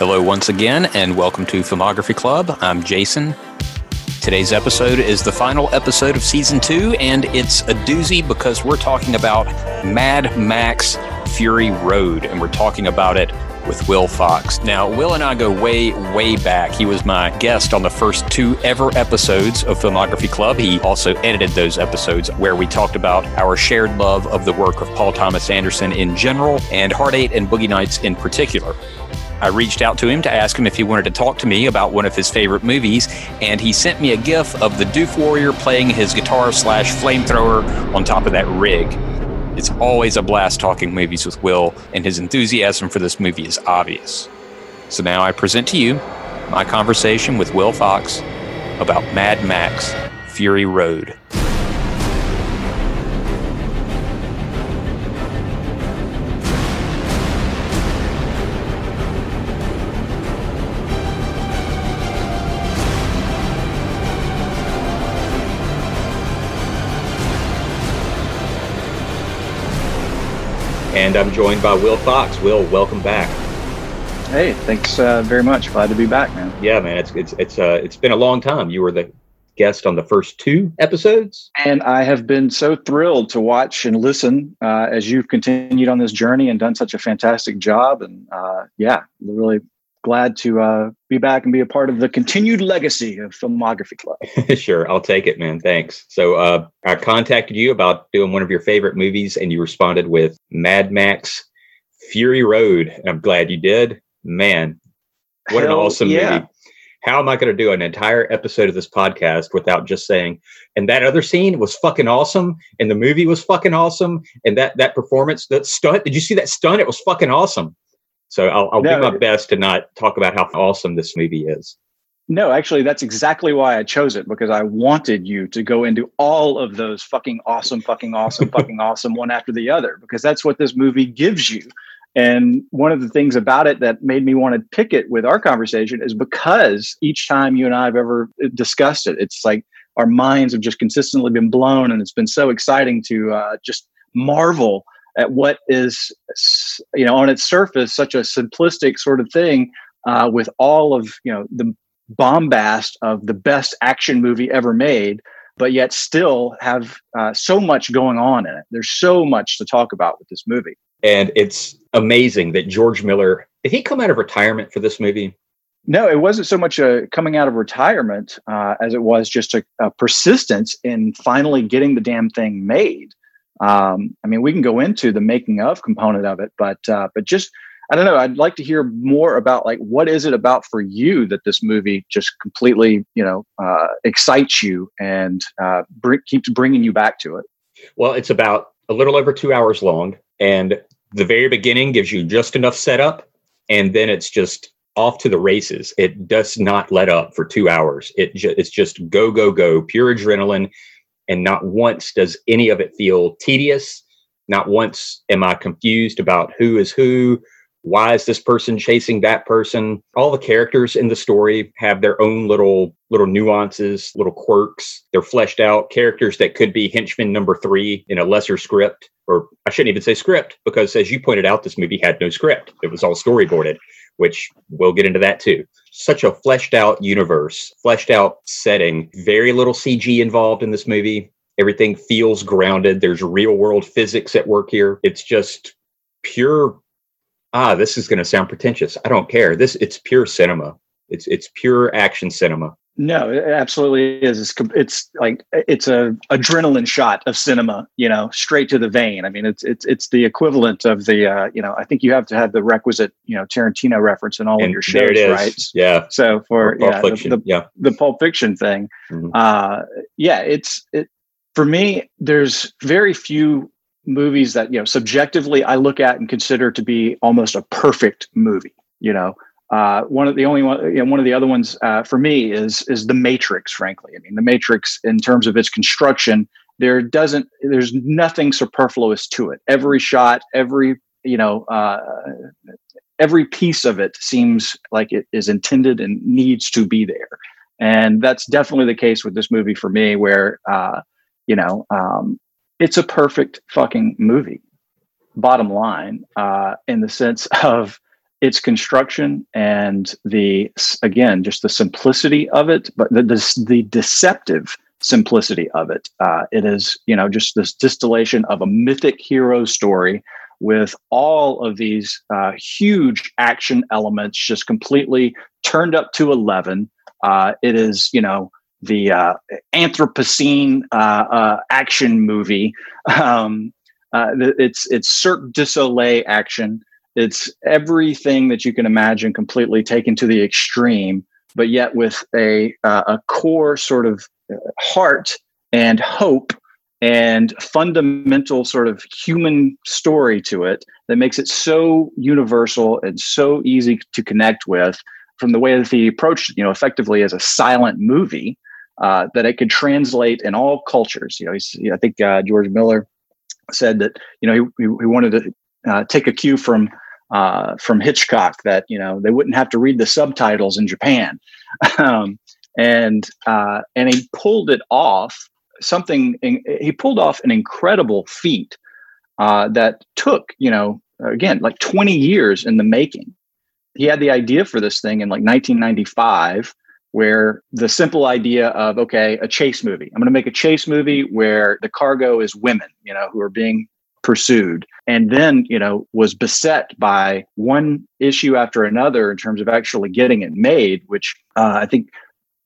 Hello, once again, and welcome to Filmography Club. I'm Jason. Today's episode is the final episode of season two, and it's a doozy because we're talking about Mad Max Fury Road, and we're talking about it with Will Fox. Now, Will and I go way, way back. He was my guest on the first two ever episodes of Filmography Club. He also edited those episodes where we talked about our shared love of the work of Paul Thomas Anderson in general and Hard Eight and Boogie Nights in particular. I reached out to him to ask him if he wanted to talk to me about one of his favorite movies, and he sent me a gif of the Doof Warrior playing his guitar slash flamethrower on top of that rig. It's always a blast talking movies with Will, and his enthusiasm for this movie is obvious. So now I present to you my conversation with Will Fox about Mad Max Fury Road. And I'm joined by Will Fox. Will, welcome back. Hey, thanks uh, very much. Glad to be back, man. Yeah, man. It's it's it's uh it's been a long time. You were the guest on the first two episodes, and I have been so thrilled to watch and listen uh, as you've continued on this journey and done such a fantastic job. And uh, yeah, really glad to uh, be back and be a part of the continued legacy of Filmography Club. sure, I'll take it, man. Thanks. So uh, I contacted you about doing one of your favorite movies, and you responded with Mad Max Fury Road. I'm glad you did. Man, what Hell an awesome yeah. movie. How am I going to do an entire episode of this podcast without just saying, and that other scene was fucking awesome, and the movie was fucking awesome, and that that performance, that stunt, did you see that stunt? It was fucking awesome. So I'll, I'll no, do my best to not talk about how awesome this movie is. No, actually, that's exactly why I chose it because I wanted you to go into all of those fucking awesome, fucking awesome, fucking awesome one after the other because that's what this movie gives you. And one of the things about it that made me want to pick it with our conversation is because each time you and I have ever discussed it, it's like our minds have just consistently been blown, and it's been so exciting to uh, just marvel at what is you know on its surface such a simplistic sort of thing uh, with all of you know the bombast of the best action movie ever made but yet still have uh, so much going on in it. There's so much to talk about with this movie. And it's amazing that george miller did he come out of retirement for this movie? No, it wasn't so much a coming out of retirement uh, as it was just a, a, persistence in finally getting the damn thing made. Um, I mean, we can go into the making of component of it, but uh, but just I don't know. I'd like to hear more about like what is it about for you that this movie just completely you know uh, excites you and uh, br- keeps bringing you back to it. Well, it's about a little over two hours long, and the very beginning gives you just enough setup, and then it's just off to the races. It does not let up for two hours. It ju- it's just go go go, pure adrenaline and not once does any of it feel tedious. Not once am I confused about who is who. Why is this person chasing that person? All the characters in the story have their own little little nuances, little quirks. They're fleshed out characters that could be henchman number three in a lesser script, or I shouldn't even say script, because as you pointed out, this movie had no script. It was all storyboarded, which we'll get into that too such a fleshed out universe, fleshed out setting, very little CG involved in this movie. Everything feels grounded. There's real world physics at work here. It's just pure ah, this is going to sound pretentious. I don't care. This it's pure cinema. It's it's pure action cinema. No, it absolutely is. It's, it's like it's a adrenaline shot of cinema, you know, straight to the vein. I mean, it's it's it's the equivalent of the uh, you know, I think you have to have the requisite, you know, Tarantino reference in all and of your shows, right? Yeah. So for yeah, the, the, yeah, the Pulp Fiction thing, mm-hmm. uh, yeah, it's it for me. There's very few movies that you know subjectively I look at and consider to be almost a perfect movie. You know, uh, one of the only one, you know, one of the other ones uh, for me is is the Matrix. Frankly, I mean, the Matrix in terms of its construction, there doesn't, there's nothing superfluous to it. Every shot, every you know, uh, every piece of it seems like it is intended and needs to be there. And that's definitely the case with this movie for me, where uh, you know, um, it's a perfect fucking movie. Bottom line, uh, in the sense of its construction and the again just the simplicity of it, but the the, the deceptive simplicity of it. Uh, it is you know just this distillation of a mythic hero story with all of these uh, huge action elements just completely turned up to 11 uh, it is you know the uh, anthropocene uh, uh, action movie. Um, it's it's cirque du soleil action it's everything that you can imagine completely taken to the extreme but yet with a a core sort of heart and hope and fundamental sort of human story to it that makes it so universal and so easy to connect with from the way that he approached you know effectively as a silent movie uh, that it could translate in all cultures. You know i think uh, george miller said that you know he, he wanted to uh, take a cue from uh, from hitchcock that you know they wouldn't have to read the subtitles in japan. Um, and uh, and he pulled it off something he pulled off an incredible feat uh, that took you know again like 20 years in the making. He had the idea for this thing in like 1995 where the simple idea of okay a chase movie. I'm going to make a chase movie where the cargo is women you know who are being pursued and then you know was beset by one issue after another in terms of actually getting it made which uh, i think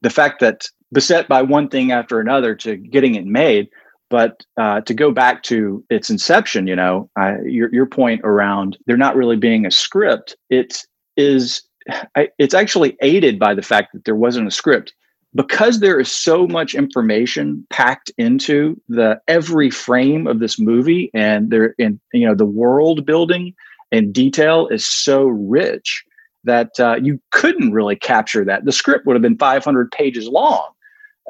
the fact that beset by one thing after another to getting it made. But uh, to go back to its inception, you know, uh, your your point around there not really being a script, it is it's actually aided by the fact that there wasn't a script because there is so much information packed into the every frame of this movie and there in you know the world building and detail is so rich that uh, you couldn't really capture that. The script would have been 500 pages long.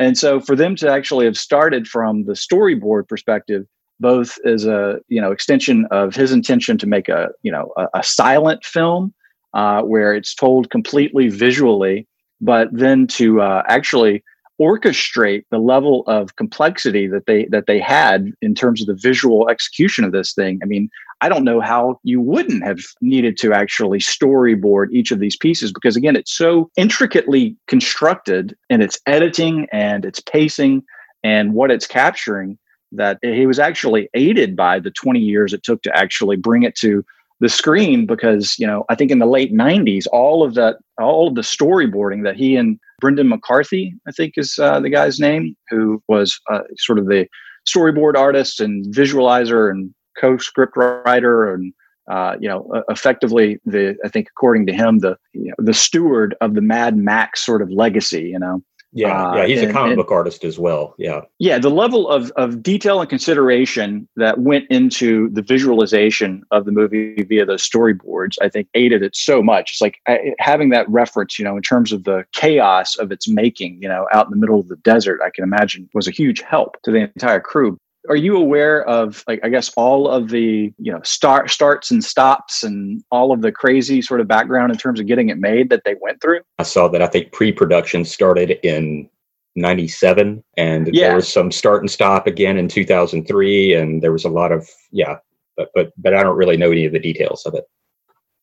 And so for them to actually have started from the storyboard perspective, both as a you know extension of his intention to make a you know a, a silent film uh, where it's told completely visually, but then to uh, actually orchestrate the level of complexity that they that they had in terms of the visual execution of this thing. I mean, I don't know how you wouldn't have needed to actually storyboard each of these pieces because again, it's so intricately constructed in its editing and its pacing and what it's capturing that he was actually aided by the 20 years it took to actually bring it to the screen because you know I think in the late 90s all of that all of the storyboarding that he and Brendan McCarthy I think is uh, the guy's name who was uh, sort of the storyboard artist and visualizer and co-script writer and uh, you know effectively the i think according to him the you know, the steward of the mad max sort of legacy you know yeah yeah he's uh, and, a comic and, book artist as well yeah. Yeah the level of, of detail and consideration that went into the visualization of the movie via those storyboards i think aided it so much. It's like I, having that reference you know in terms of the chaos of its making you know out in the middle of the desert i can imagine was a huge help to the entire crew are you aware of like i guess all of the you know start starts and stops and all of the crazy sort of background in terms of getting it made that they went through i saw that i think pre-production started in 97 and yeah. there was some start and stop again in 2003 and there was a lot of yeah but but but i don't really know any of the details of it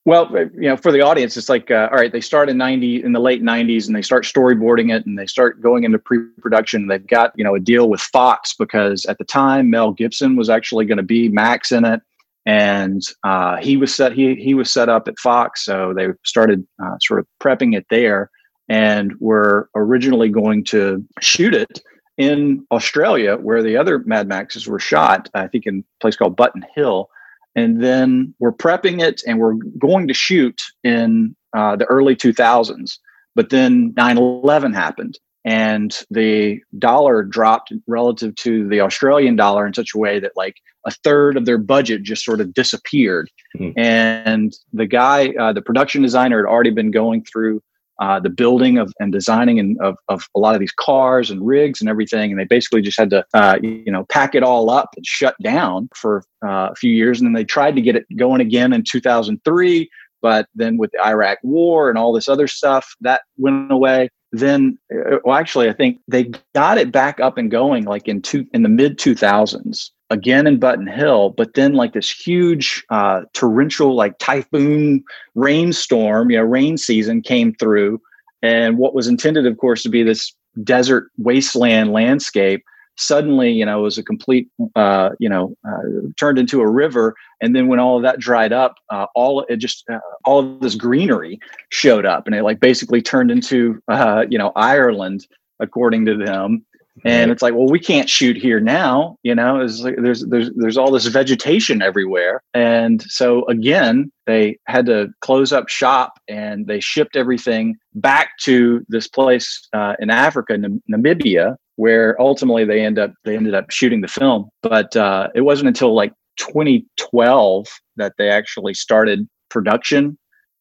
well, you know, for the audience, it's like, uh, all right, they start in 90 in the late 90s and they start storyboarding it and they start going into pre-production. They've got, you know, a deal with Fox because at the time Mel Gibson was actually going to be Max in it. And uh, he was set he he was set up at Fox, so they started uh, sort of prepping it there, and were originally going to shoot it in Australia, where the other Mad Maxes were shot. I think in a place called Button Hill and then we're prepping it and we're going to shoot in uh, the early 2000s but then 9-11 happened and the dollar dropped relative to the australian dollar in such a way that like a third of their budget just sort of disappeared mm-hmm. and the guy uh, the production designer had already been going through uh, the building of and designing and of, of a lot of these cars and rigs and everything. And they basically just had to, uh, you know, pack it all up and shut down for uh, a few years. And then they tried to get it going again in 2003. But then with the Iraq war and all this other stuff, that went away. Then, uh, well, actually, I think they got it back up and going like in two in the mid 2000s again in Button Hill, but then like this huge uh, torrential, like typhoon rainstorm, you know, rain season came through. And what was intended, of course, to be this desert wasteland landscape suddenly, you know, was a complete, uh, you know, uh, turned into a river. And then when all of that dried up, uh, all it just uh, all of this greenery showed up, and it like basically turned into, uh, you know, Ireland, according to them. And it's like, well, we can't shoot here now. You know, like, there's there's there's all this vegetation everywhere, and so again, they had to close up shop and they shipped everything back to this place uh, in Africa, Nam- Namibia, where ultimately they end up they ended up shooting the film. But uh, it wasn't until like 2012 that they actually started production.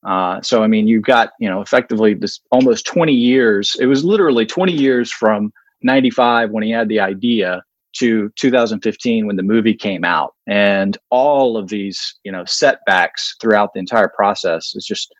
Uh, so I mean, you've got you know effectively this almost 20 years. It was literally 20 years from 95 when he had the idea to 2015 when the movie came out. And all of these you know setbacks throughout the entire process is just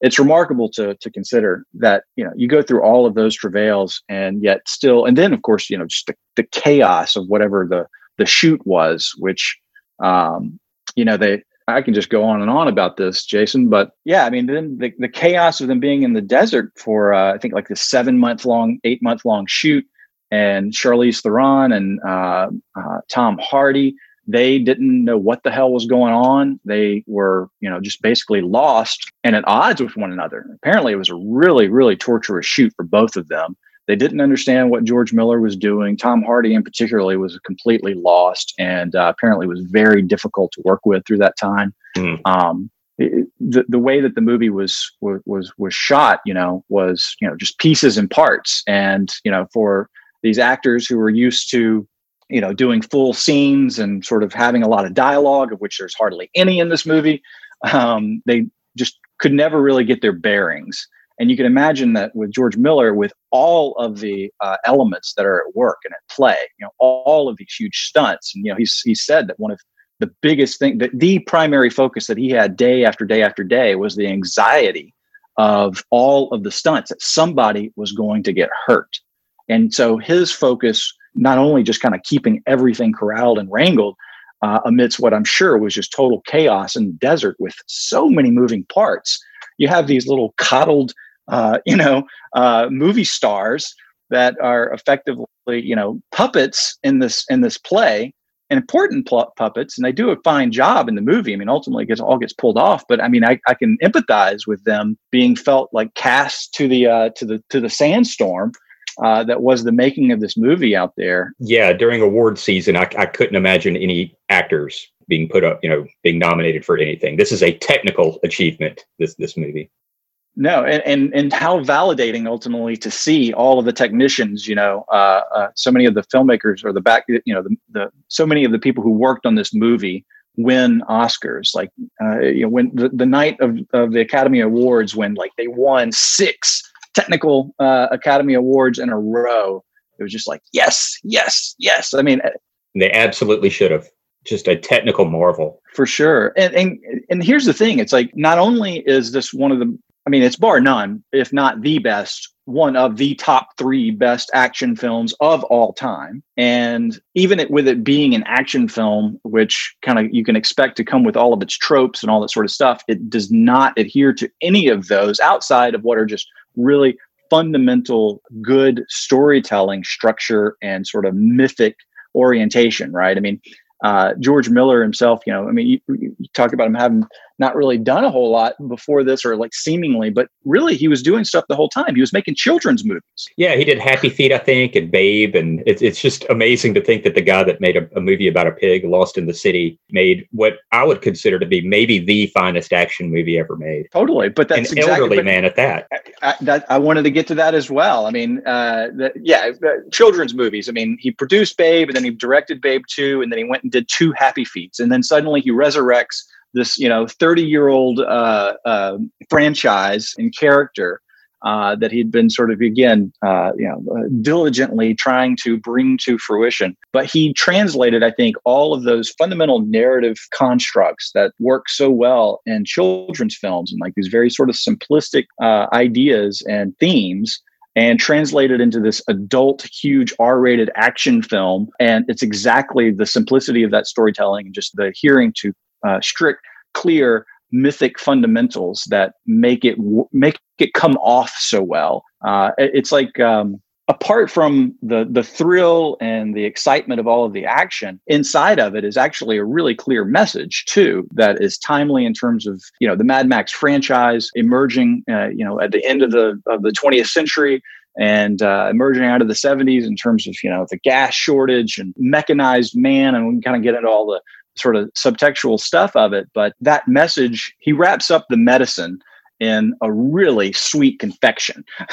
it's remarkable to to consider that you know you go through all of those travails and yet still and then of course you know just the, the chaos of whatever the the shoot was which um you know they i can just go on and on about this jason but yeah i mean then the, the chaos of them being in the desert for uh, i think like the seven month long eight month long shoot and charlize theron and uh, uh, tom hardy they didn't know what the hell was going on. They were, you know, just basically lost and at odds with one another. Apparently, it was a really, really torturous shoot for both of them. They didn't understand what George Miller was doing. Tom Hardy, in particularly, was completely lost and uh, apparently was very difficult to work with through that time. Mm. Um, it, the the way that the movie was was was shot, you know, was you know just pieces and parts, and you know for these actors who were used to you know, doing full scenes and sort of having a lot of dialogue, of which there's hardly any in this movie. Um, they just could never really get their bearings. And you can imagine that with George Miller, with all of the uh, elements that are at work and at play, you know, all, all of these huge stunts. And, you know, he's, he said that one of the biggest thing that the primary focus that he had day after day after day was the anxiety of all of the stunts that somebody was going to get hurt. And so his focus not only just kind of keeping everything corralled and wrangled uh, amidst what I'm sure was just total chaos and desert with so many moving parts. You have these little coddled, uh, you know, uh, movie stars that are effectively, you know, puppets in this in this play, and important pl- puppets, and they do a fine job in the movie. I mean, ultimately, it gets all gets pulled off, but I mean, I, I can empathize with them being felt like cast to the uh, to the to the sandstorm uh, that was the making of this movie out there. Yeah, during award season, I, I couldn't imagine any actors being put up, you know, being nominated for anything. This is a technical achievement. This this movie. No, and and and how validating ultimately to see all of the technicians, you know, uh, uh, so many of the filmmakers or the back, you know, the, the so many of the people who worked on this movie win Oscars. Like, uh, you know, when the, the night of, of the Academy Awards, when like they won six technical uh, Academy Awards in a row. It was just like, yes, yes, yes. I mean, they absolutely should have. Just a technical marvel for sure. And and and here's the thing: it's like not only is this one of the, I mean, it's bar none, if not the best, one of the top three best action films of all time. And even it, with it being an action film, which kind of you can expect to come with all of its tropes and all that sort of stuff, it does not adhere to any of those outside of what are just really fundamental good storytelling structure and sort of mythic orientation, right? I mean, uh, George Miller himself, you know, I mean, you, you talk about him having not really done a whole lot before this or like seemingly, but really he was doing stuff the whole time. He was making children's movies. Yeah, he did Happy Feet, I think, and Babe. And it's, it's just amazing to think that the guy that made a, a movie about a pig lost in the city made what I would consider to be maybe the finest action movie ever made. Totally. But that's an exactly, elderly man at that. I, that. I wanted to get to that as well. I mean, uh, the, yeah, children's movies. I mean, he produced Babe and then he directed Babe 2 and then he went and did two Happy Feets. And then suddenly he resurrects this you know 30 year old uh, uh, franchise and character uh, that he'd been sort of again uh, you know uh, diligently trying to bring to fruition but he translated i think all of those fundamental narrative constructs that work so well in children's films and like these very sort of simplistic uh, ideas and themes and translated into this adult, huge R rated action film. And it's exactly the simplicity of that storytelling and just the adhering to uh, strict, clear, mythic fundamentals that make it make it come off so well. Uh, it's like um, apart from the the thrill and the excitement of all of the action inside of it is actually a really clear message too that is timely in terms of you know the Mad Max franchise emerging uh, you know at the end of the of the 20th century and uh, emerging out of the 70s in terms of you know the gas shortage and mechanized man and we can kind of get into all the sort of subtextual stuff of it but that message he wraps up the medicine in a really sweet confection.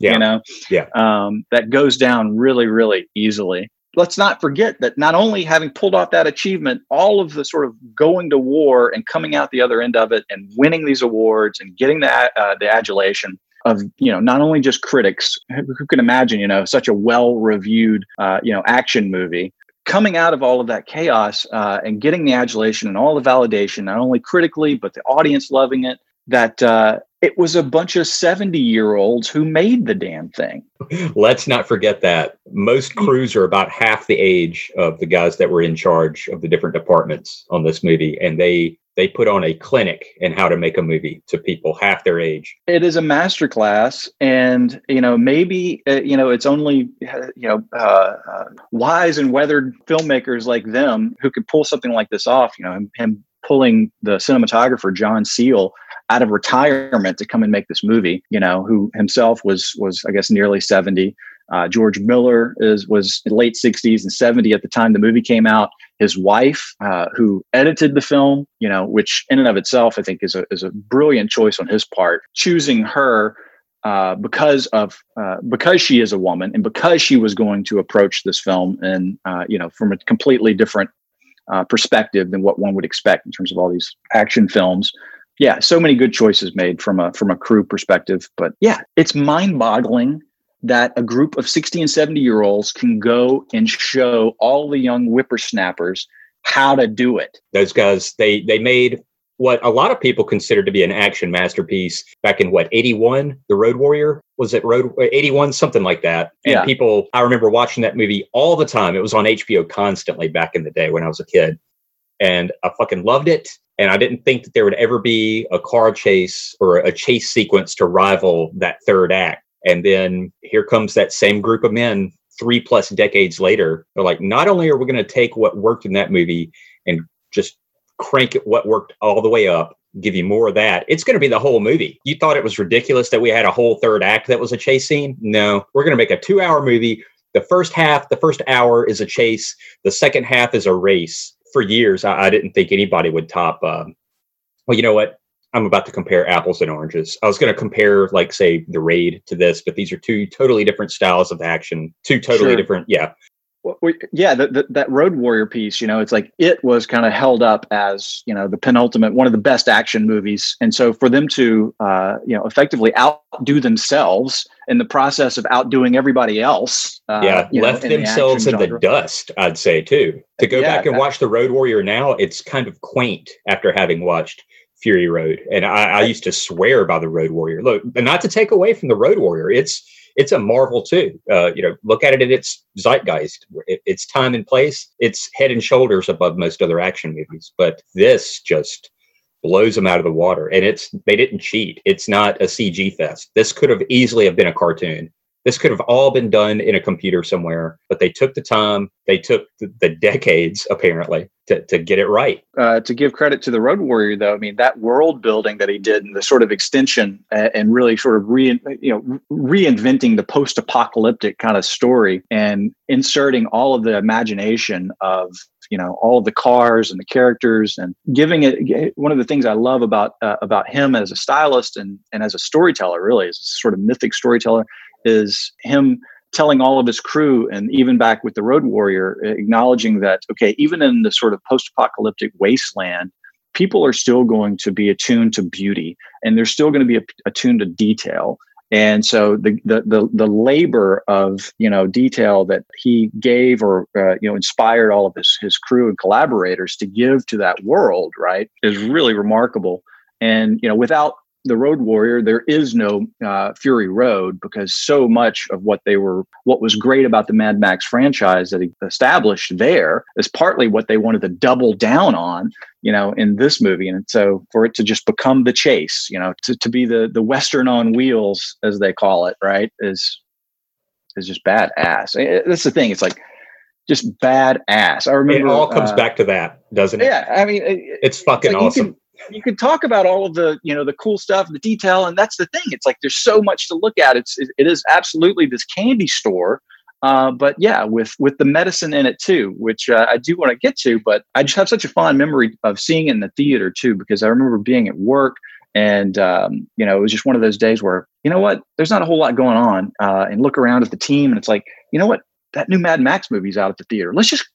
Yeah. you know, yeah, um, that goes down really, really easily. Let's not forget that not only having pulled off that achievement, all of the sort of going to war and coming out the other end of it and winning these awards and getting the uh, the adulation of you know not only just critics who can imagine you know such a well reviewed uh, you know action movie coming out of all of that chaos uh, and getting the adulation and all the validation not only critically but the audience loving it that uh, it was a bunch of 70 year olds who made the damn thing. Let's not forget that. Most mm. crews are about half the age of the guys that were in charge of the different departments on this movie. And they they put on a clinic in how to make a movie to people half their age. It is a masterclass, and you know maybe uh, you know it's only you know uh, uh, wise and weathered filmmakers like them who could pull something like this off. You know, him, him pulling the cinematographer John Seale out of retirement to come and make this movie. You know, who himself was was I guess nearly seventy. Uh, George Miller is was late sixties and seventy at the time the movie came out. His wife, uh, who edited the film, you know, which in and of itself I think is a is a brilliant choice on his part, choosing her uh, because of uh, because she is a woman and because she was going to approach this film and uh, you know from a completely different uh, perspective than what one would expect in terms of all these action films yeah, so many good choices made from a from a crew perspective. But yeah, it's mind boggling that a group of 60 and 70 year olds can go and show all the young whippersnappers how to do it. Those guys, they they made what a lot of people consider to be an action masterpiece back in what 81 the road warrior? Was it road 81 something like that. And yeah. people i remember watching that movie all the time. It was on hbo constantly back in the day when i was a kid. And i fucking loved it. And I didn't think that there would ever be a car chase or a chase sequence to rival that third act. And then here comes that same group of men three plus decades later. They're like, not only are we going to take what worked in that movie and just crank it what worked all the way up, give you more of that. It's going to be the whole movie. You thought it was ridiculous that we had a whole third act that was a chase scene? No, we're going to make a two hour movie. The first half, the first hour is a chase, the second half is a race for years, I, I didn't think anybody would top. Uh, well, you know what? I'm about to compare apples and oranges. I was going to compare, like, say, the raid to this, but these are two totally different styles of action, two totally sure. different, yeah. Well, yeah, the, the, that Road Warrior piece, you know, it's like it was kind of held up as you know the penultimate, one of the best action movies, and so for them to uh, you know effectively outdo themselves in the process of outdoing everybody else, uh, yeah, left know, in themselves the in the dust, I'd say too. To go yeah, back and that, watch the Road Warrior now, it's kind of quaint after having watched Fury Road, and I, I used to swear by the Road Warrior. Look, not to take away from the Road Warrior, it's it's a marvel too. Uh, you know, look at it in its zeitgeist, it, its time and place. It's head and shoulders above most other action movies, but this just blows them out of the water. And it's they didn't cheat. It's not a CG fest. This could have easily have been a cartoon. This could have all been done in a computer somewhere, but they took the time, they took the, decades, apparently, to, to get it right. Uh, to give credit to the Road Warrior, though, I mean, that world building that he did and the sort of extension uh, and really sort of re, you know, reinventing the post apocalyptic kind of story and inserting all of the imagination of you know all of the cars and the characters and giving it one of the things i love about uh, about him as a stylist and and as a storyteller really is sort of mythic storyteller is him telling all of his crew and even back with the road warrior acknowledging that okay even in the sort of post-apocalyptic wasteland people are still going to be attuned to beauty and they're still going to be attuned to detail. And so the, the the the, labor of you know detail that he gave or uh, you know inspired all of his his crew and collaborators to give to that world right is really remarkable. And you know without the Road Warrior, there is no uh, Fury Road because so much of what they were, what was great about the Mad Max franchise that he established there is partly what they wanted to double down on, you know, in this movie. And so for it to just become the chase, you know, to, to be the the Western on wheels, as they call it, right, is is just badass. That's the thing. It's like just badass. I remember it all comes uh, back to that, doesn't it? Yeah, I mean, it, it's fucking it's like awesome. You can, talk about all of the you know the cool stuff, the detail, and that's the thing. It's like there's so much to look at. It's it, it is absolutely this candy store. Uh, but yeah, with with the medicine in it too, which uh, I do want to get to. But I just have such a fond memory of seeing it in the theater too, because I remember being at work and um, you know it was just one of those days where you know what, there's not a whole lot going on, uh, and look around at the team, and it's like you know what, that new Mad Max movie's out at the theater. Let's just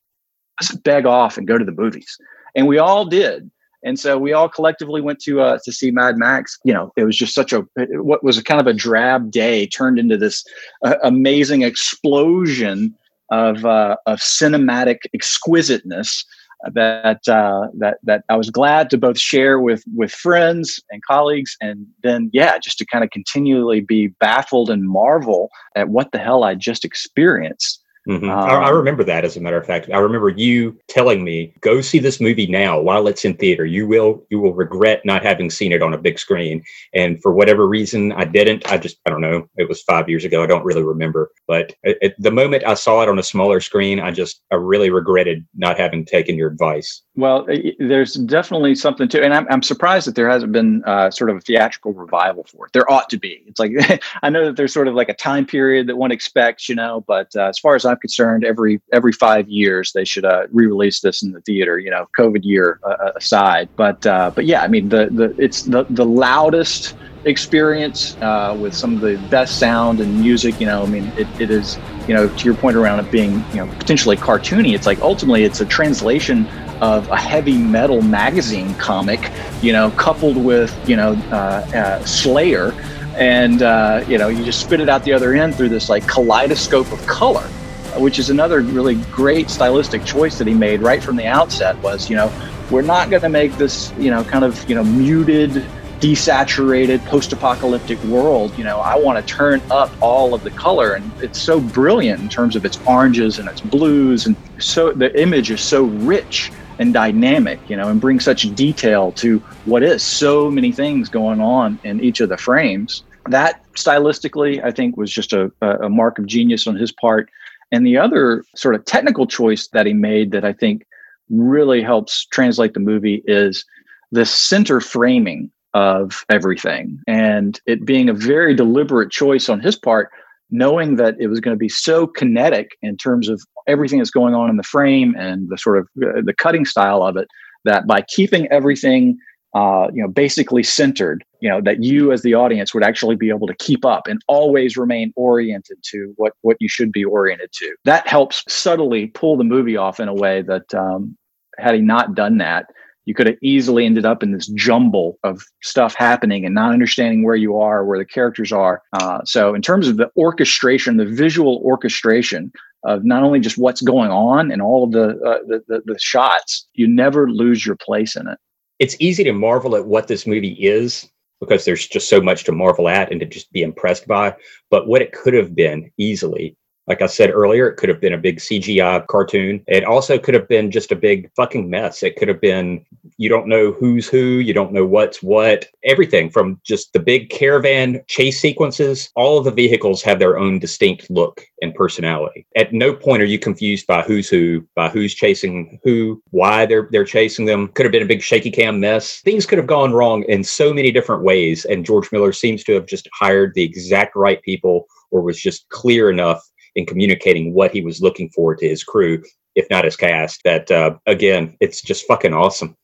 let's beg off and go to the movies. And we all did. And so we all collectively went to uh, to see Mad Max. You know, it was just such a what was a kind of a drab day turned into this uh, amazing explosion of uh, of cinematic exquisiteness that uh, that that I was glad to both share with with friends and colleagues, and then yeah, just to kind of continually be baffled and marvel at what the hell I just experienced. Mm-hmm. Um, I, I, remember that, as a matter of fact. I remember you telling me, "Go see this movie now while it's in theater. You will, you will regret not having seen it on a big screen." And for whatever reason, I didn't. I just, I don't know. It was five years ago. I don't really remember. But at the moment I saw it on a smaller screen, I just, I really regretted not having taken your advice. Well, there's definitely something to, and I'm, I'm surprised that there hasn't been uh, sort of a theatrical revival for it. There ought to be. It's like I know that there's sort of like a time period that one expects, you know, but uh, as far as I'm concerned, every every five years they should uh, re-release this in the theater. You know, COVID year uh, uh, aside, but uh, but yeah, I mean the the it's the the loudest experience with some of the best sound and music. You know, I mean, it, it is, you know, to your point around it being, you know, potentially cartoony, it's like ultimately it's a translation of a heavy metal magazine comic, you know, coupled with, you know, uh, uh, Slayer. And, uh, you know, you just spit it out the other end through this like kaleidoscope of color, which is another really great stylistic choice that he made right from the outset was, you know, we're not going to make this, you know, kind of, you know, muted, desaturated post-apocalyptic world you know i want to turn up all of the color and it's so brilliant in terms of its oranges and its blues and so the image is so rich and dynamic, you know, and bring such detail to what is so many things going on in each of the frames. That stylistically, I think, was just a, a mark of genius on his part. And the other sort of technical choice that he made that I think really helps translate the movie is the center framing of everything and it being a very deliberate choice on his part knowing that it was going to be so kinetic in terms of everything that's going on in the frame and the sort of uh, the cutting style of it that by keeping everything uh, you know basically centered you know that you as the audience would actually be able to keep up and always remain oriented to what what you should be oriented to that helps subtly pull the movie off in a way that um, had he not done that you could have easily ended up in this jumble of stuff happening and not understanding where you are, where the characters are. Uh, so, in terms of the orchestration, the visual orchestration of not only just what's going on and all of the, uh, the, the, the shots, you never lose your place in it. It's easy to marvel at what this movie is because there's just so much to marvel at and to just be impressed by. But what it could have been easily like I said earlier, it could have been a big CGI cartoon. It also could have been just a big fucking mess. It could have been, you don't know who's who, you don't know what's what. Everything from just the big caravan chase sequences, all of the vehicles have their own distinct look and personality. At no point are you confused by who's who, by who's chasing who, why they're they're chasing them. Could have been a big shaky cam mess. Things could have gone wrong in so many different ways. And George Miller seems to have just hired the exact right people or was just clear enough in communicating what he was looking for to his crew, if not his cast. That uh, again, it's just fucking awesome.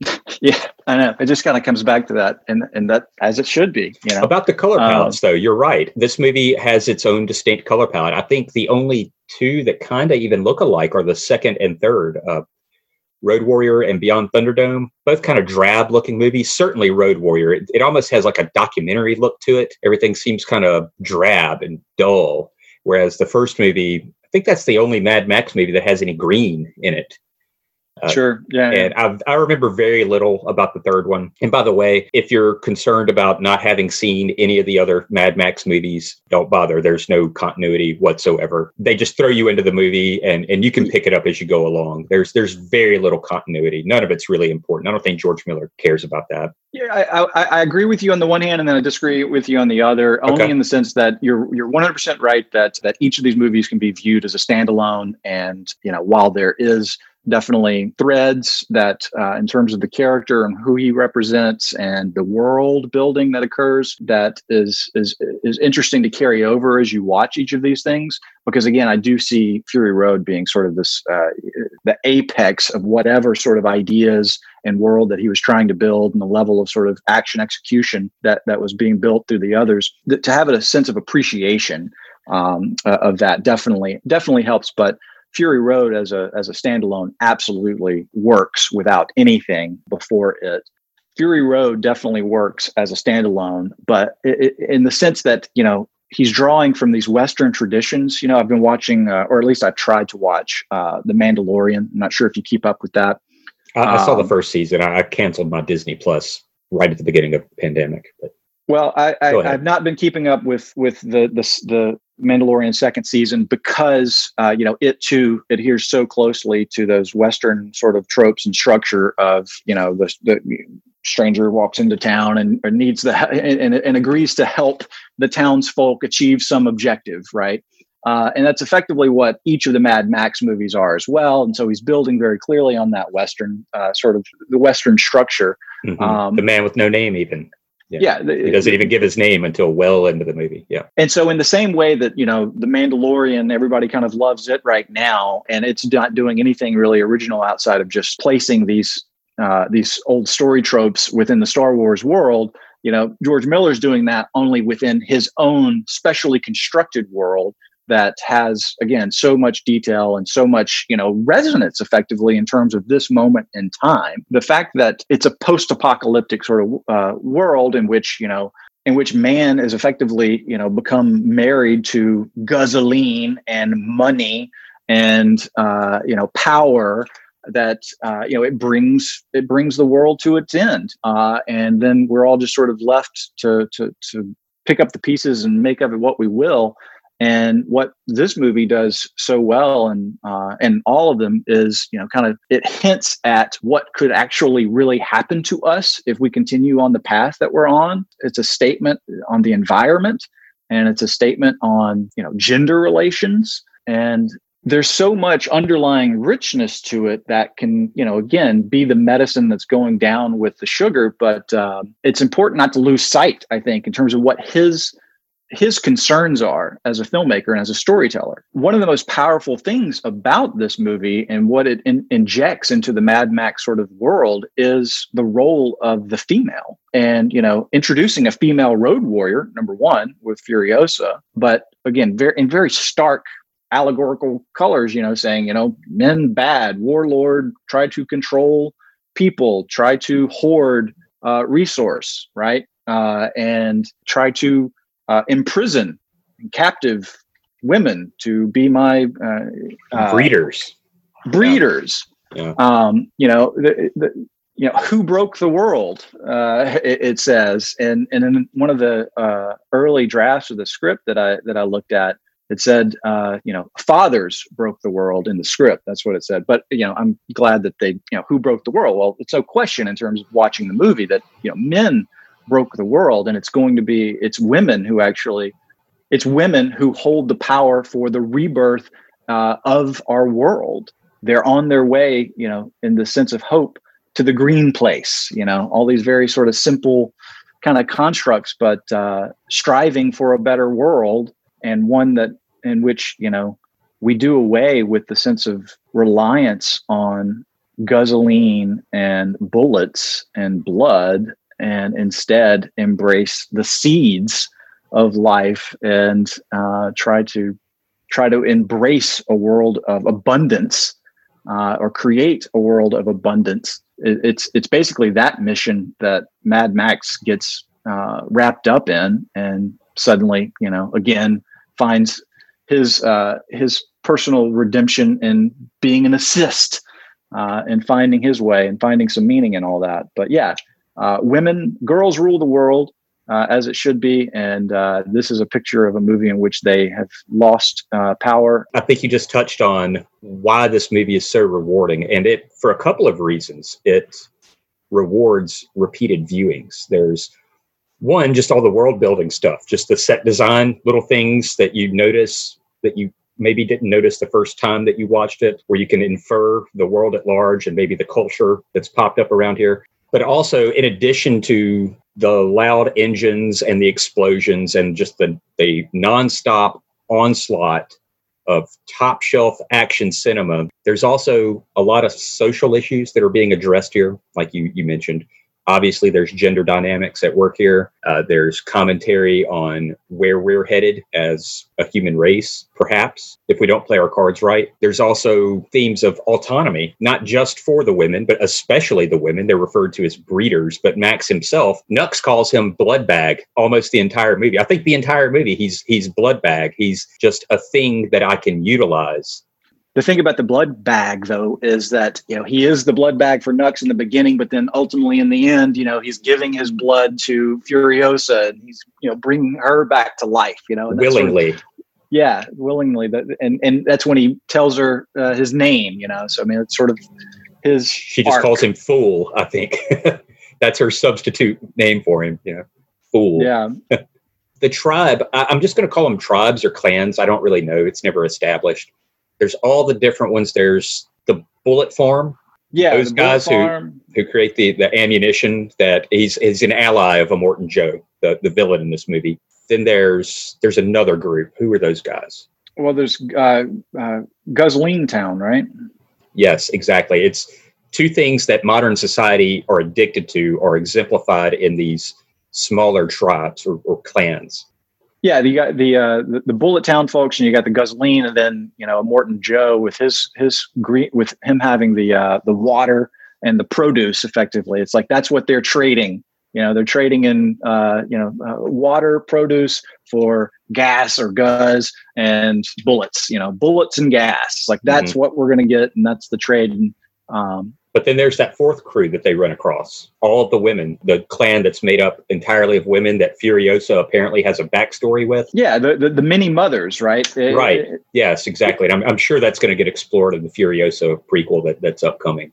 yeah, I know. It just kind of comes back to that, and and that as it should be. You know about the color um, palettes, um, though. You're right. This movie has its own distinct color palette. I think the only two that kind of even look alike are the second and third. Uh, Road Warrior and Beyond Thunderdome, both kind of drab looking movies. Certainly Road Warrior, it, it, almost has like a documentary look to it. Everything seems kind of drab and dull. Whereas the first movie, I think that's the only Mad Max movie that has any green in it. Uh, sure. Yeah. And I, I remember very little about the third one. And by the way, if you're concerned about not having seen any of the other Mad Max movies, don't bother. There's no continuity whatsoever. They just throw you into the movie and, and you can pick it up as you go along. There's there's very little continuity. None of it's really important. I don't think George Miller cares about that. Yeah, I, I, I agree with you on the one hand, and then I disagree with you on the other. Only okay. in the sense that you're you're 100 percent right that that each of these movies can be viewed as a standalone, and you know while there is definitely threads that uh, in terms of the character and who he represents and the world building that occurs that is is is interesting to carry over as you watch each of these things. Because again i do see fury road being sort of this uh, the apex of whatever sort of ideas and world that he was trying to build and the level of sort of action execution that that was being built through the others. To have a sense of appreciation um, uh, of that definitely definitely helps. But Fury Road as a as a standalone absolutely works without anything before it. Fury Road definitely works as a standalone, but it, it, in the sense that you know he's drawing from these Western traditions. You know, I've been watching, uh, or at least I've tried to watch, uh, The Mandalorian. I'm not sure if you keep up with that. I, I saw the um, first season. I, I canceled my Disney Plus right at the beginning of the pandemic. But well, I, I have not been keeping up with with the the, the Mandalorian second season because uh, you know it too adheres so closely to those Western sort of tropes and structure of you know the, the stranger walks into town and needs the and, and, agrees to help the townsfolk achieve some objective, right? Uh, and that's effectively what each of the Mad Max movies are as well. And so he's building very clearly on that Western uh, sort of the Western structure. Mm-hmm. Um, the man with no name, even. Yeah. yeah he doesn't even give his name until well into the movie. Yeah. And so, in the same way that, you know, The Mandalorian, everybody kind of loves it right now, and it's not doing anything really original outside of just placing these uh, these old story tropes within the Star Wars world. You know, George Miller's doing that only within his own specially constructed world that has again so much detail and so much you know resonance effectively in terms of this moment in time. The fact that it's a post-apocalyptic sort of uh, world in which you know in which man is effectively you know become married to gasoline and money and uh, you know power that uh, you know it brings it brings the world to its end. Uh, and then we're all just sort of left to to to pick up the pieces and make of it what we will and what this movie does so well, and uh, and all of them is, you know, kind of it hints at what could actually really happen to us if we continue on the path that we're on. It's a statement on the environment, and it's a statement on you know gender relations, and there's so much underlying richness to it that can you know again be the medicine that's going down with the sugar but uh, it's important not to lose sight i think in terms of what his his concerns are as a filmmaker and as a storyteller. One of the most powerful things about this movie and what it in, injects into the Mad Max sort of world is the role of the female. And, you know, introducing a female road warrior, number one, with Furiosa, but again, very in very stark allegorical colors, you know, saying, you know, men bad, warlord, try to control people, try to hoard uh, resource, right? Uh, and try to uh, imprison captive women to be my uh, uh breeders. Breeders. Yeah. Um, you know, the, the, you know who broke the world uh, it, it, says and and in one of the uh, early drafts of the script that i that i looked at it said uh, you know fathers broke the world in the script that's what it said but you know i'm glad that they you know who broke the world well it's no question in terms of watching the movie that you know men broke the world and it's going to be it's women who actually it's women who hold the power for the rebirth uh, of our world. They're on their way you know in the sense of hope to the green place you know all these very sort of simple kind of constructs but uh, striving for a better world and one that in which you know we do away with the sense of reliance on gasoline and bullets and blood and instead embrace the seeds of life and uh, try to try to embrace a world of abundance uh, or create a world of abundance. It, it's it's basically that mission that Mad Max gets uh, wrapped up in, and suddenly, you know, again finds his uh, his personal redemption in being an assist uh, and finding his way and finding some meaning in all that. But yeah, uh, women, girls rule the world uh, as it should be. And uh, this is a picture of a movie in which they have lost uh, power. I think you just touched on why this movie is so rewarding, and it for a couple of reasons. It rewards repeated viewings. There's one, just all the world building stuff, just the set design, little things that you notice that you maybe didn't notice the first time that you watched it, where you can infer the world at large and maybe the culture that's popped up around here. But also, in addition to the loud engines and the explosions and just the, the nonstop onslaught of top shelf action cinema, there's also a lot of social issues that are being addressed here, like you, you mentioned. Obviously, there's gender dynamics at work here. Uh, there's commentary on where we're headed as a human race, perhaps, if we don't play our cards right. There's also themes of autonomy, not just for the women, but especially the women. They're referred to as breeders, but Max himself, Nux calls him blood bag almost the entire movie. I think the entire movie, he's he's blood bag. He's just a thing that I can utilize the thing about the blood bag, though, is that you know he is the blood bag for Nux in the beginning, but then ultimately in the end, you know, he's giving his blood to Furiosa, and he's you know bringing her back to life. You know, willingly. Sort of, yeah, willingly. And and that's when he tells her uh, his name. You know, so I mean, it's sort of his. She just arc. calls him fool. I think that's her substitute name for him. You know, fool. Yeah. the tribe. I, I'm just going to call them tribes or clans. I don't really know. It's never established there's all the different ones. There's the Bullet Farm. Yeah, those guys who who create the the ammunition that he's is an ally of Immortan Joe, the the villain in this movie. Then there's there's another group. Who are those guys? Well, there's uh, uh, Guzzoline Town, right? Yes, exactly. It's two things that modern society are addicted to are exemplified in these smaller tribes or, or clans yeah, you got the, uh, the, the Bullet Town folks, and you got the Guzzoline, and then you know Immortan Joe with his his green with him having the uh, the water and the produce. Effectively, it's like that's what they're trading. You know, they're trading in uh, you know uh, water, produce for gas or guz and bullets. You know, bullets and gas. Like that's mm-hmm. what we're going to get, and that's the trade. And um, but then there's that fourth crew that they run across. All of the women, the clan that's made up entirely of women that Furiosa apparently has a backstory with. Yeah, the, the, the many mothers, right? right. It, yes, exactly. And I'm, I'm sure that's going to get explored in the Furiosa prequel that, that's upcoming.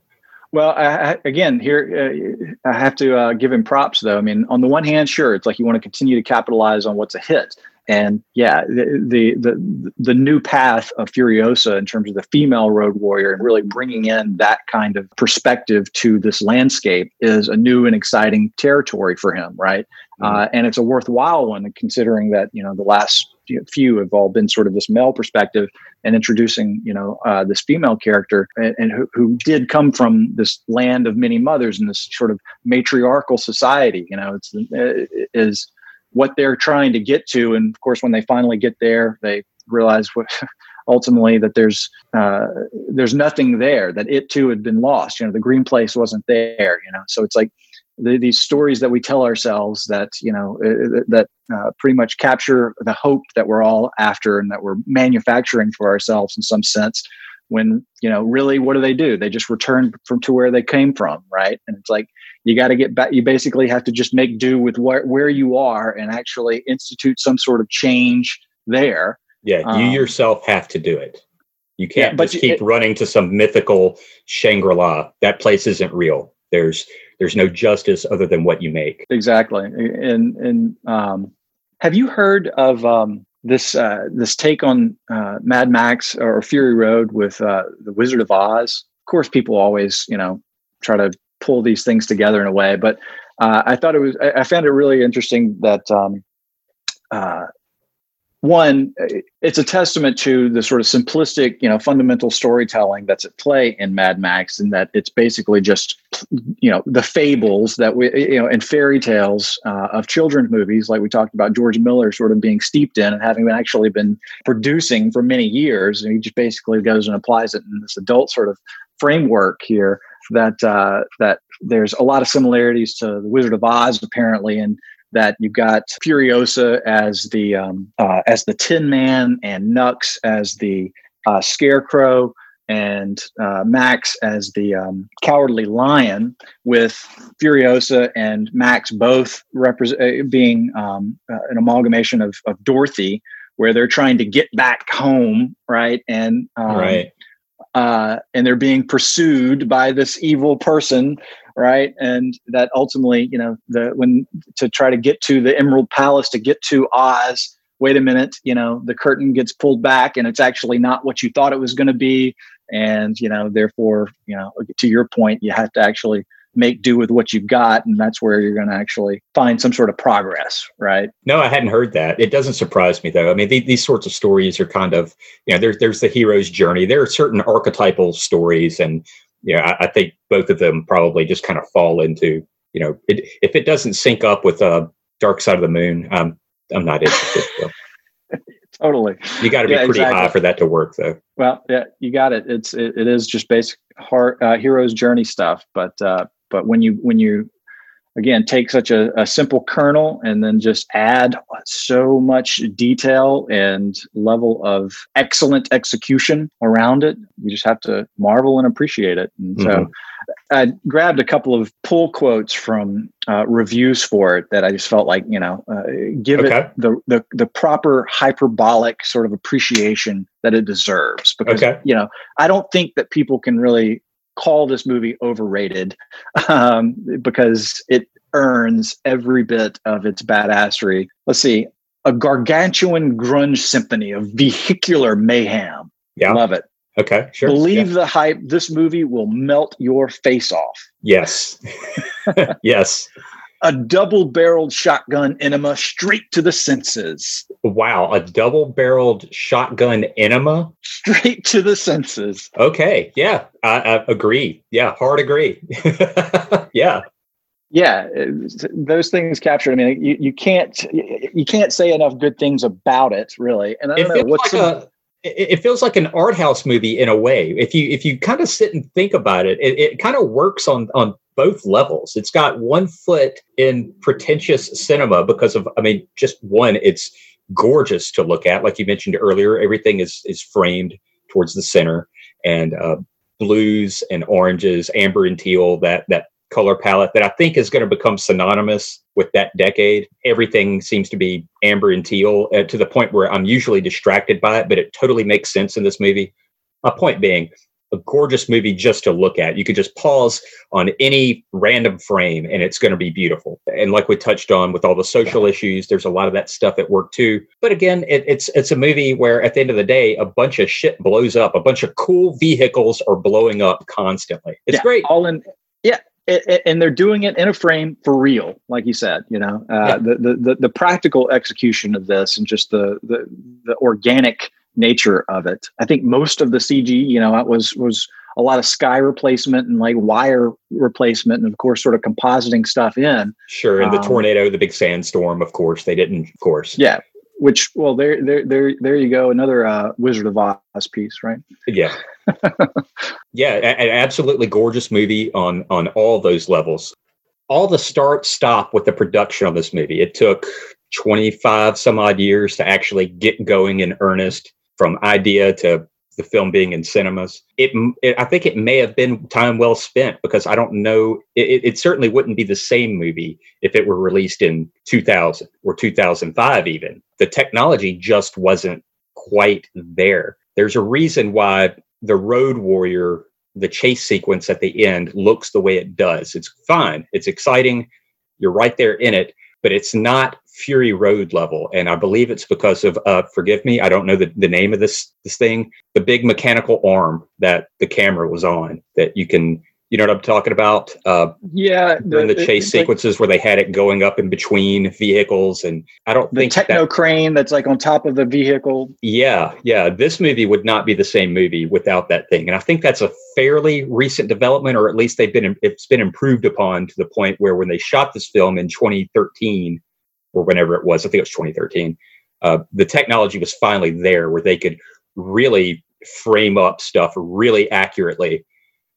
Well, I, again, here uh, I have to uh, give him props, though. I mean, on the one hand, sure, it's like you want to continue to capitalize on what's a hit, and yeah, the, the the new path of Furiosa in terms of the female road warrior and really bringing in that kind of perspective to this landscape is a new and exciting territory for him, right? Mm-hmm. Uh, and it's a worthwhile one, considering that you know the last few have all been sort of this male perspective and introducing you know uh, this female character and, and who, who, did come from this land of many mothers and this sort of matriarchal society you know it's uh, is what they're trying to get to. And of course, when they finally get there, they realize what ultimately that there's uh, there's nothing there. That it too had been lost. You know, the green place wasn't there. You know, so it's like the, these stories that we tell ourselves that you know uh, uh that uh, pretty much capture the hope that we're all after and that we're manufacturing for ourselves in some sense when you know really what do they do they just return from to where they came from right and it's like you got to get back you basically have to just make do with where, where you are and actually institute some sort of change there. Yeah you um, yourself have to do it. You can't yeah, just keep it, running to some mythical shangri-la. That place isn't real. There's there's no justice other than what you make. Exactly. And and um, have you heard of um, this uh, this take on uh, Mad Max or Fury Road with uh, the Wizard of Oz. Of course, people always you know try to pull these things together in a way, but uh, I thought it was I, I, found it really interesting that um, uh, one, it's a testament to the sort of simplistic, you know, fundamental storytelling that's at play in Mad Max, and that it's basically just, you know, the fables that we, you know, and fairy tales uh, of children's movies, like we talked about George Miller sort of being steeped in and having actually been producing for many years, and he just basically goes and applies it in this adult sort of framework here. That uh, that there's a lot of similarities to the Wizard of Oz, apparently, and that you've got Furiosa as the um, uh, as the Tin Man and Nux as the uh, Scarecrow, and uh, Max as the um, cowardly lion, with Furiosa and Max both represent uh, being um, uh, an amalgamation of, of Dorothy, where they're trying to get back home, right? And um, right. Uh, and they're being pursued by this evil person, right? And that ultimately, you know, the when to try to get to the Emerald Palace to get to Oz wait a minute, you know, the curtain gets pulled back and it's actually not what you thought it was going to be. And, you know, therefore, you know, to your point, you have to actually make do with what you've got. And that's where you're going to actually find some sort of progress, right? No, I hadn't heard that. It doesn't surprise me though. I mean, these, these sorts of stories are kind of, you know, there's, there's the hero's journey. There are certain archetypal stories and, you know, I, I think both of them probably just kind of fall into, you know, it, if it doesn't sync up with uh, Dark Side of the Moon, um, I'm not interested. So. totally. You got to be yeah, pretty exactly. high for that to work, though. Well, yeah, you got it. It's it, it is just basic heart uh, hero's journey stuff. But uh, but when you when you again take such a, a simple kernel and then just add so much detail and level of excellent execution around it you just have to marvel and appreciate it and mm-hmm. so I grabbed a couple of pull quotes from uh, reviews for it that I just felt like you know uh, give okay. it the, the the proper hyperbolic sort of appreciation that it deserves because okay. you know I don't think that people can really call this movie overrated um, because it earns every bit of its badassery. Let's see, a gargantuan grunge symphony of vehicular mayhem. Yeah, love it. Okay, sure. Believe yeah. the hype. This movie will melt your face off. Yes. yes. A double barreled shotgun enema straight to the senses. Wow. A double barreled shotgun enema? Straight to the senses. Okay. Yeah. I, I agree. Yeah. Hard agree. yeah yeah those things capture. i mean you, you can't you can't say enough good things about it really and i don't know what's like a, it feels like an art house movie in a way. If you if you kind of sit and think about it, it, it kind of works on on both levels. It's got one foot in pretentious cinema because of I mean, just one, it's gorgeous to look at. Like you mentioned earlier, everything is is framed towards the center and uh, blues and oranges, amber and teal. That that color palette that I think is going to become synonymous with that decade. Everything seems to be amber and teal uh, to the point where I'm usually distracted by it, but it totally makes sense in this movie. My point being, a gorgeous movie just to look at. You could just pause on any random frame and it's going to be beautiful. And like we touched on with all the social issues, there's a lot of that stuff at work too. But again, it, it's it's a movie where at the end of the day, a bunch of shit blows up. A bunch of cool vehicles are blowing up constantly. It's yeah, great. All in yeah, and they're doing it in a frame for real, like you said. You know, uh, yeah. the, the, the the practical execution of this and just the the the organic nature of it. I think most of the CG, you know, it was was a lot of sky replacement and like wire replacement, and of course, sort of compositing stuff in. Sure, and the um, tornado, the big sandstorm, of course, they didn't. Of course, yeah. Which well, there, there, there, there you go. Another uh, Wizard of Oz piece, right? Yeah. yeah, an absolutely gorgeous movie on on all those levels. All the start stop with the production of this movie. It took 25 some odd years to actually get going in earnest from idea to the film being in cinemas. It, it, I think it may have been time well spent because I don't know. It, it, certainly wouldn't be the same movie if it were released in 2000 or 2005. Even the technology just wasn't quite there. There's a reason why the Road Warrior, the chase sequence at the end looks the way it does. It's fine. It's exciting. You're right there in it, but it's not Fury Road level. And I believe it's because of uh, forgive me, I don't know the, the name of this this thing, the big mechanical arm that the camera was on that you can you know what I'm talking about? Uh, yeah, during the, the chase sequences where they had it going up in between vehicles, and I don't the think techno that, crane that's like on top of the vehicle. Yeah, yeah. This movie would not be the same movie without that thing, and I think that's a fairly recent development, or at least they've been it's been improved upon to the point where when they shot this film in 2013 or whenever it was, I think it was 2013, uh, the technology was finally there where they could really frame up stuff really accurately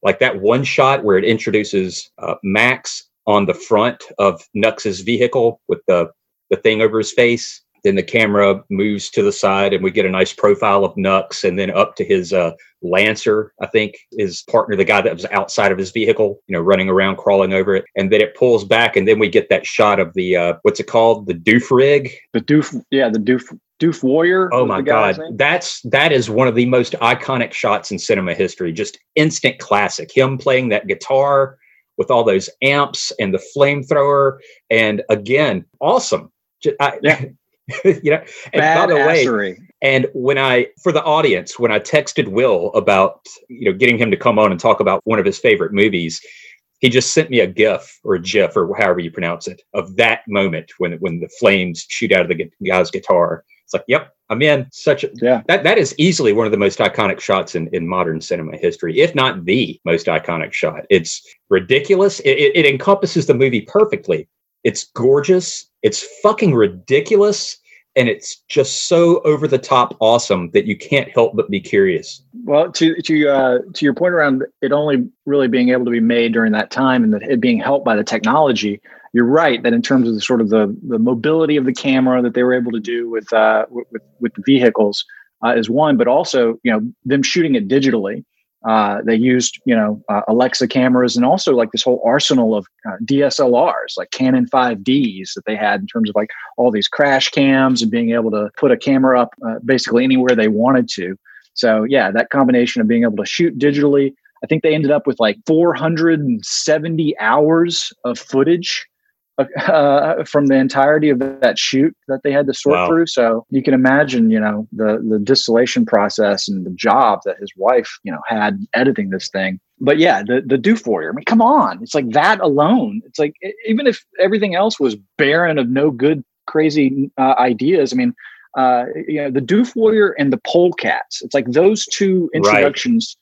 like that one shot where it introduces uh, Max on the front of Nux's vehicle with the the thing over his face. Then the camera moves to the side and we get a nice profile of Nux and then up to his uh, Lancer, I think, his partner, the guy that was outside of his vehicle, you know, running around, crawling over it. And then it pulls back and then we get that shot of the, uh, what's it called? The doof rig? The doof, yeah, the doof. Doof Warrior. Oh my God. That's that is one of the most iconic shots in cinema history. Just instant classic. Him playing that guitar with all those amps and the flamethrower. And again, awesome. I, yeah. you know, and Bad by the way, and when I, for the audience, when I texted Will about, you know, getting him to come on and talk about one of his favorite movies, he just sent me a GIF or a GIF or however you pronounce it of that moment when when the flames shoot out of the guy's guitar. It's like, yep, I'm in. Such a yeah. That that is easily one of the most iconic shots in in modern cinema history, if not the most iconic shot. It's ridiculous. It, it, it encompasses the movie perfectly. It's gorgeous. It's fucking ridiculous. And it's just so over the top awesome that you can't help but be curious. Well, to to uh, to your point around it only really being able to be made during that time and that it being helped by the technology, you're right that in terms of the sort of the the mobility of the camera that they were able to do with uh, with with the vehicles uh, is one, but also you know them shooting it digitally uh, they used, you know, uh, Alexa cameras and also like this whole arsenal of uh, DSLRs, like Canon 5Ds that they had in terms of like all these crash cams and being able to put a camera up uh, basically anywhere they wanted to. So yeah, that combination of being able to shoot digitally, I think they ended up with like 470 hours of footage uh, from the entirety of that shoot that they had to sort wow. through. So you can imagine, you know, the the distillation process and the job that his wife, you know, had editing this thing. But yeah, the the Doof Warrior. I mean, come on, it's like that alone. It's like even if everything else was barren of no good, crazy uh, ideas. I mean, uh, you know, the Doof Warrior and the Polecats. It's like those two introductions.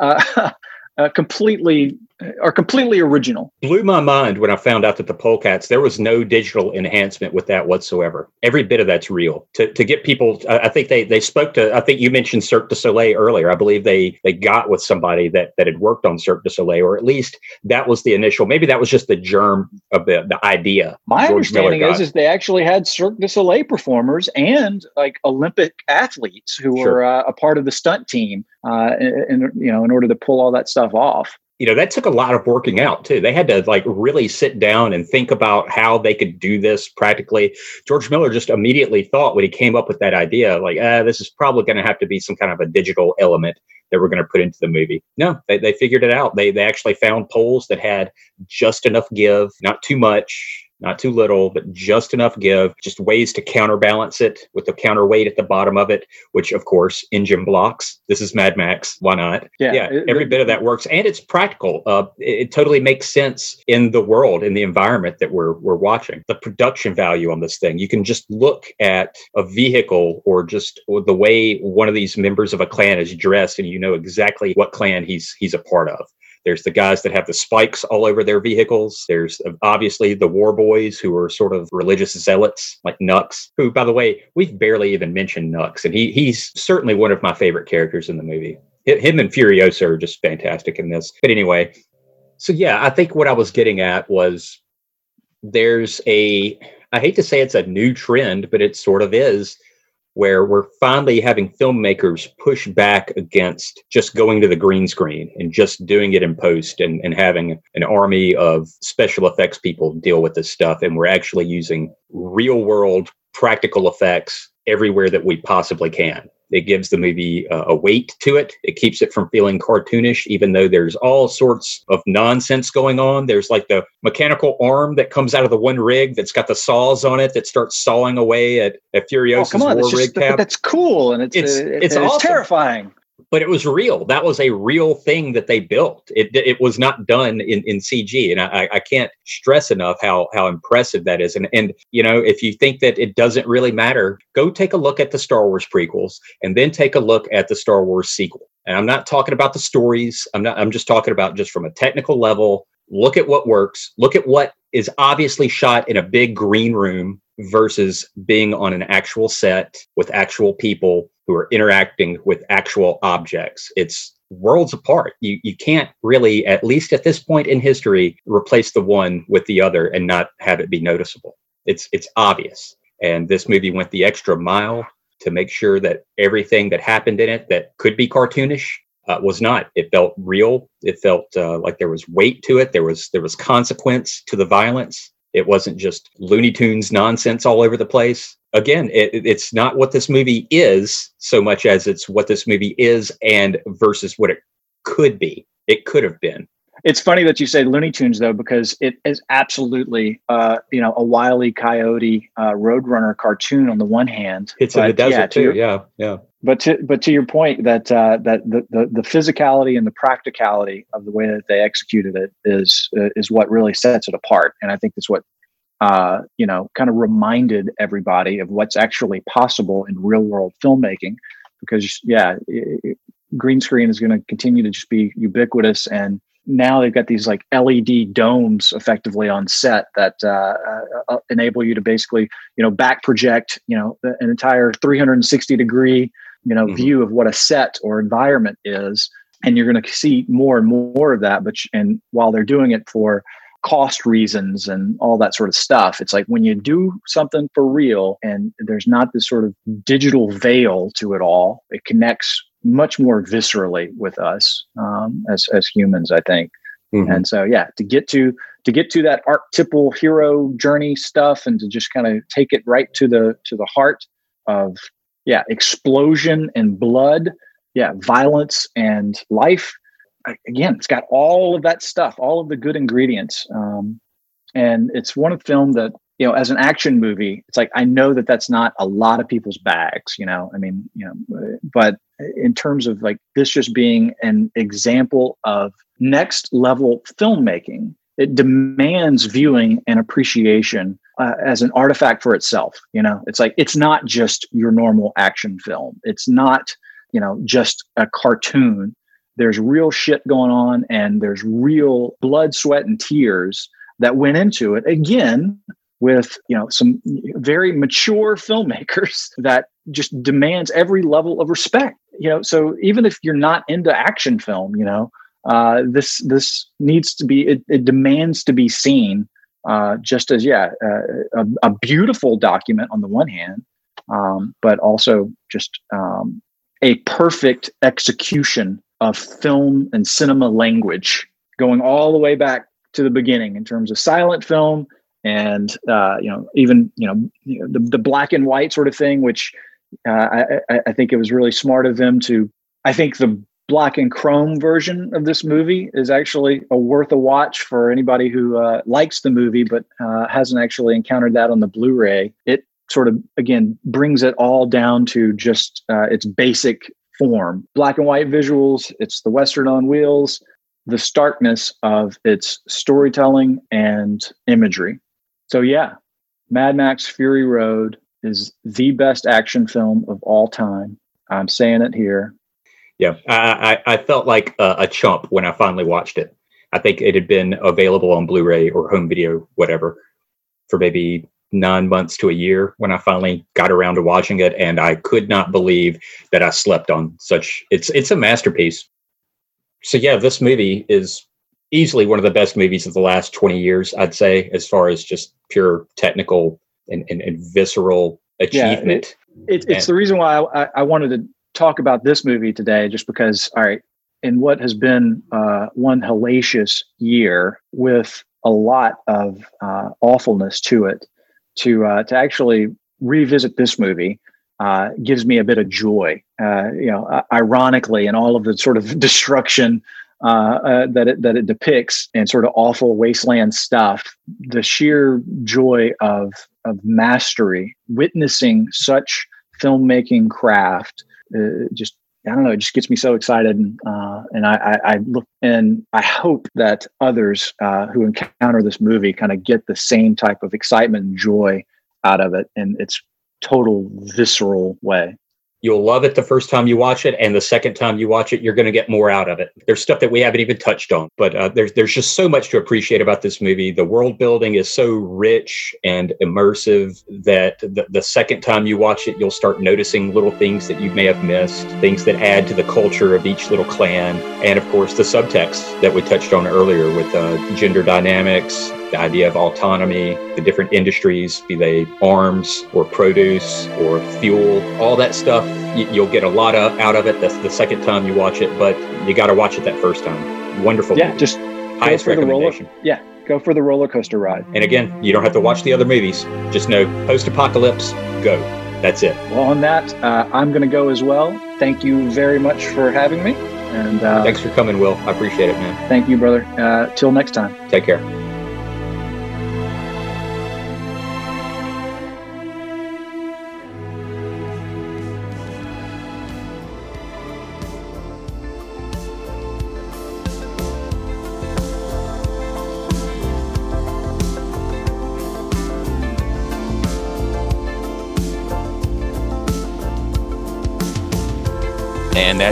Right. Uh, uh, completely are completely original. Blew my mind when I found out that the polecats there was no digital enhancement with that whatsoever. Every bit of that's real. To to get people, I think they they spoke to. I think you mentioned Cirque du Soleil earlier. I believe they they got with somebody that that had worked on Cirque du Soleil, or at least that was the initial. Maybe that was just the germ of the the idea. My George understanding is is they actually had Cirque du Soleil performers and like Olympic athletes who sure. were uh, a part of the stunt team, uh, in, you know, in order to pull all that stuff off you know that took a lot of working out too. They had to like really sit down and think about how they could do this practically. George miller just immediately thought when he came up with that idea like ah, this is probably going to have to be some kind of a digital element that we're going to put into the movie. No they, they figured it out. They, they actually found poles that had just enough give not too much not too little, but just enough give, just ways to counterbalance it with the counterweight at the bottom of it, which of course engine blocks. This is Mad Max. Why not? Yeah. yeah every bit of that works. And it's practical. Uh, it, it, totally makes sense in the world, in the environment that we're, we're watching. The production value on this thing, you can just look at a vehicle or just the way one of these members of a clan is dressed and you know exactly what clan he's, he's a part of. There's the guys that have the spikes all over their vehicles. There's uh, obviously the war boys who are sort of religious zealots like Nux, who, by the way, we've barely even mentioned Nux, and he he's certainly one of my favorite characters in the movie. Him and Furiosa are just fantastic in this. But anyway, so yeah, I think what I was getting at was there's a I hate to say it's a new trend, but it sort of is where we're finally having filmmakers push back against just going to the green screen and just doing it in post and, and having an army of special effects people deal with this stuff. And we're actually using real world practical effects everywhere that we possibly can. It gives the movie uh, a weight to it. It keeps it from feeling cartoonish, even though there's all sorts of nonsense going on. There's like the mechanical arm that comes out of the one rig that's got the saws on it that starts sawing away at, at Furiosa's oh, come on, war rig cap. That's cool and it's it's, uh, it's, it's, awesome. terrifying but it was real. That was a real thing that they built. It it was not done in, in CG, and I, I can't stress enough how how impressive that is. And and you know, if you think that it doesn't really matter, go take a look at the Star Wars prequels, and then take a look at the Star Wars sequel. And I'm not talking about the stories. I'm not. I'm just talking about just from a technical level. Look at what works. Look at what is obviously shot in a big green room versus being on an actual set with actual people who are interacting with actual objects. It's worlds apart. You you can't really, at least at this point in history, replace the one with the other and not have it be noticeable. It's it's obvious. And this movie went the extra mile to make sure that everything that happened in it that could be cartoonish uh, was not. It felt real. It felt uh, like there was weight to it. There was there was consequence to the violence. It wasn't just Looney Tunes nonsense all over the place. Again, it, it's not what this movie is so much as it's what this movie is and versus what it could be. It could have been. It's funny that you say Looney Tunes though, because it is absolutely, uh, you know, a wily coyote uh, roadrunner cartoon on the one hand. It's in the desert yeah, too. Your, yeah, yeah. But to but to your point that uh, that the, the, the physicality and the practicality of the way that they executed it is uh, is what really sets it apart, and I think that's what uh, you know kind of reminded everybody of what's actually possible in real world filmmaking. Because yeah, it, green screen is going to continue to just be ubiquitous and now they've got these like LED domes effectively on set that uh, uh, uh, enable you to basically, you know, back project, you know, an entire 360 degree, you know, mm-hmm. view of what a set or environment is. And you're going to see more and more of that. But and while they're doing it for cost reasons and all that sort of stuff, it's like when you do something for real and there's not this sort of digital veil to it all, it connects much more viscerally with us um, as as humans, I think. Mm-hmm. And so, yeah, to get to to get to that archetypal hero journey stuff, and to just kind of take it right to the to the heart of yeah, explosion and blood, yeah, violence and life. Again, it's got all of that stuff, all of the good ingredients, um, and it's one of the film that you know, as an action movie, it's like I know that that's not a lot of people's bags, you know. I mean, you know, but in terms of like this just being an example of next level filmmaking, it demands viewing and appreciation uh, as an artifact for itself. You know, it's like it's not just your normal action film. It's not, you know, just a cartoon. There's real shit going on, and there's real blood, sweat, and tears that went into it. Again, with you know some very mature filmmakers that just demands every level of respect you know so even if you're not into action film you know uh, this this needs to be it, it demands to be seen uh, just as yeah uh, a, a, beautiful document on the one hand um, but also just um, a perfect execution of film and cinema language going all the way back to the beginning in terms of silent film and uh, you know even you know, you know the, the black and white sort of thing which uh, I, I think it was really smart of them to i think the black and chrome version of this movie is actually a worth a watch for anybody who uh, likes the movie but uh, hasn't actually encountered that on the blu-ray. It sort of again brings it all down to just uh, its basic form. Black and white visuals it's the western on wheels the starkness of its storytelling and imagery. So yeah, Mad Max Fury Road is the best action film of all time. I'm saying it here. Yeah, I, I, I felt like a, a, chump when I finally watched it. I think it had been available on Blu-ray or home video, whatever, for maybe nine months to a year when I finally got around to watching it, and I could not believe that I slept on such. It's it's a masterpiece. So yeah, this movie is easily one of the best movies of the last 20 years, I'd say, as far as just pure technical and, and, and visceral achievement. Yeah, it, it, it's the reason why I, I, wanted to talk about this movie today, just because, all right, in what has been uh, one hellacious year with a lot of uh, awfulness to it, to uh, to actually revisit this movie uh, gives me a bit of joy. Uh, you know, ironically, and all of the sort of destruction uh, uh, that it that it depicts and sort of awful wasteland stuff. The sheer joy of of mastery, witnessing such filmmaking craft, uh, just I don't know, it just gets me so excited, and uh, and I, I, I, look and I hope that others uh, who encounter this movie kind of get the same type of excitement and joy out of it in its total visceral way. You'll love it the first time you watch it, and the second time you watch it, you're going to get more out of it. There's stuff that we haven't even touched on, but uh, there's there's just so much to appreciate about this movie. The world building is so rich and immersive that the, the second time you watch it, you'll start noticing little things that you may have missed, things that add to the culture of each little clan, and of course the subtext that we touched on earlier with uh, gender dynamics, the idea of autonomy, the different industries, be they arms or produce or fuel, all that stuff. You'll get a lot of, out of it the, the second time you watch it, but you got to watch it that first time. Wonderful. Yeah, movie. just highest go for the roller. recommendation. Yeah, go for the roller coaster ride. And again, you don't have to watch the other movies. Just know post apocalypse, go. That's it. Well, on that, uh, I'm going to go as well. Thank you very much for having me. And uh, Thanks for coming, Will. I appreciate it, man. thank you, brother. Uh, till next time. Take care.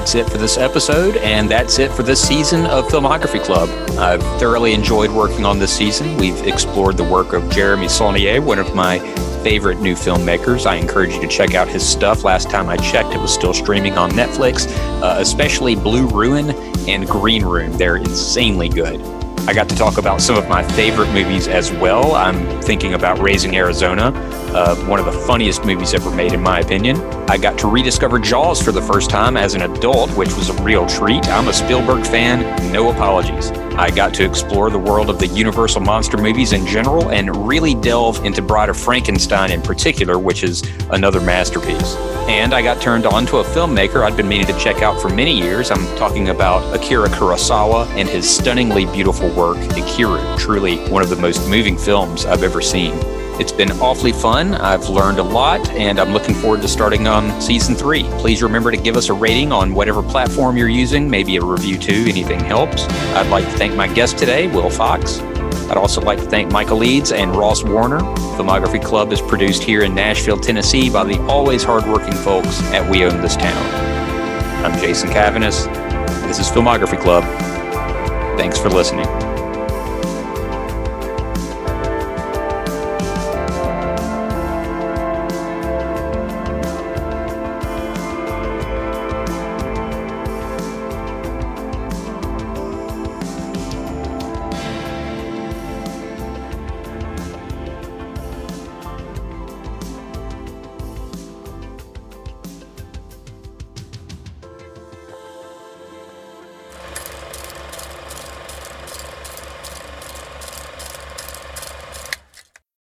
That's it for this episode, and that's it for this season of Filmography Club. I've thoroughly enjoyed working on this season. We've explored the work of Jeremy Saulnier, one of my favorite new filmmakers. I encourage you to check out his stuff. Last time I checked, it was still streaming on Netflix, uh, especially Blue Ruin and Green Room. They're insanely good. I got to talk about some of my favorite movies as well. I'm thinking about Raising Arizona, uh, one of the funniest movies ever made, in my opinion. I got to rediscover Jaws for the first time as an adult, which was a real treat. I'm a Spielberg fan, no apologies. I got to explore the world of the Universal monster movies in general and really delve into Bride of Frankenstein in particular, which is another masterpiece. And I got turned on to a filmmaker I'd been meaning to check out for many years. I'm talking about Akira Kurosawa and his stunningly beautiful work, Ikiru, truly one of the most moving films I've ever seen. It's been awfully fun. I've learned a lot, and I'm looking forward to starting on season three. Please remember to give us a rating on whatever platform you're using, maybe a review too. Anything helps. I'd like to thank my guest today, Will Fox. I'd also like to thank Michael Leeds and Ross Warner. Filmography Club is produced here in Nashville, Tennessee by the always hardworking folks at We Own This Town. I'm Jason Cavanis. This is Filmography Club. Thanks for listening.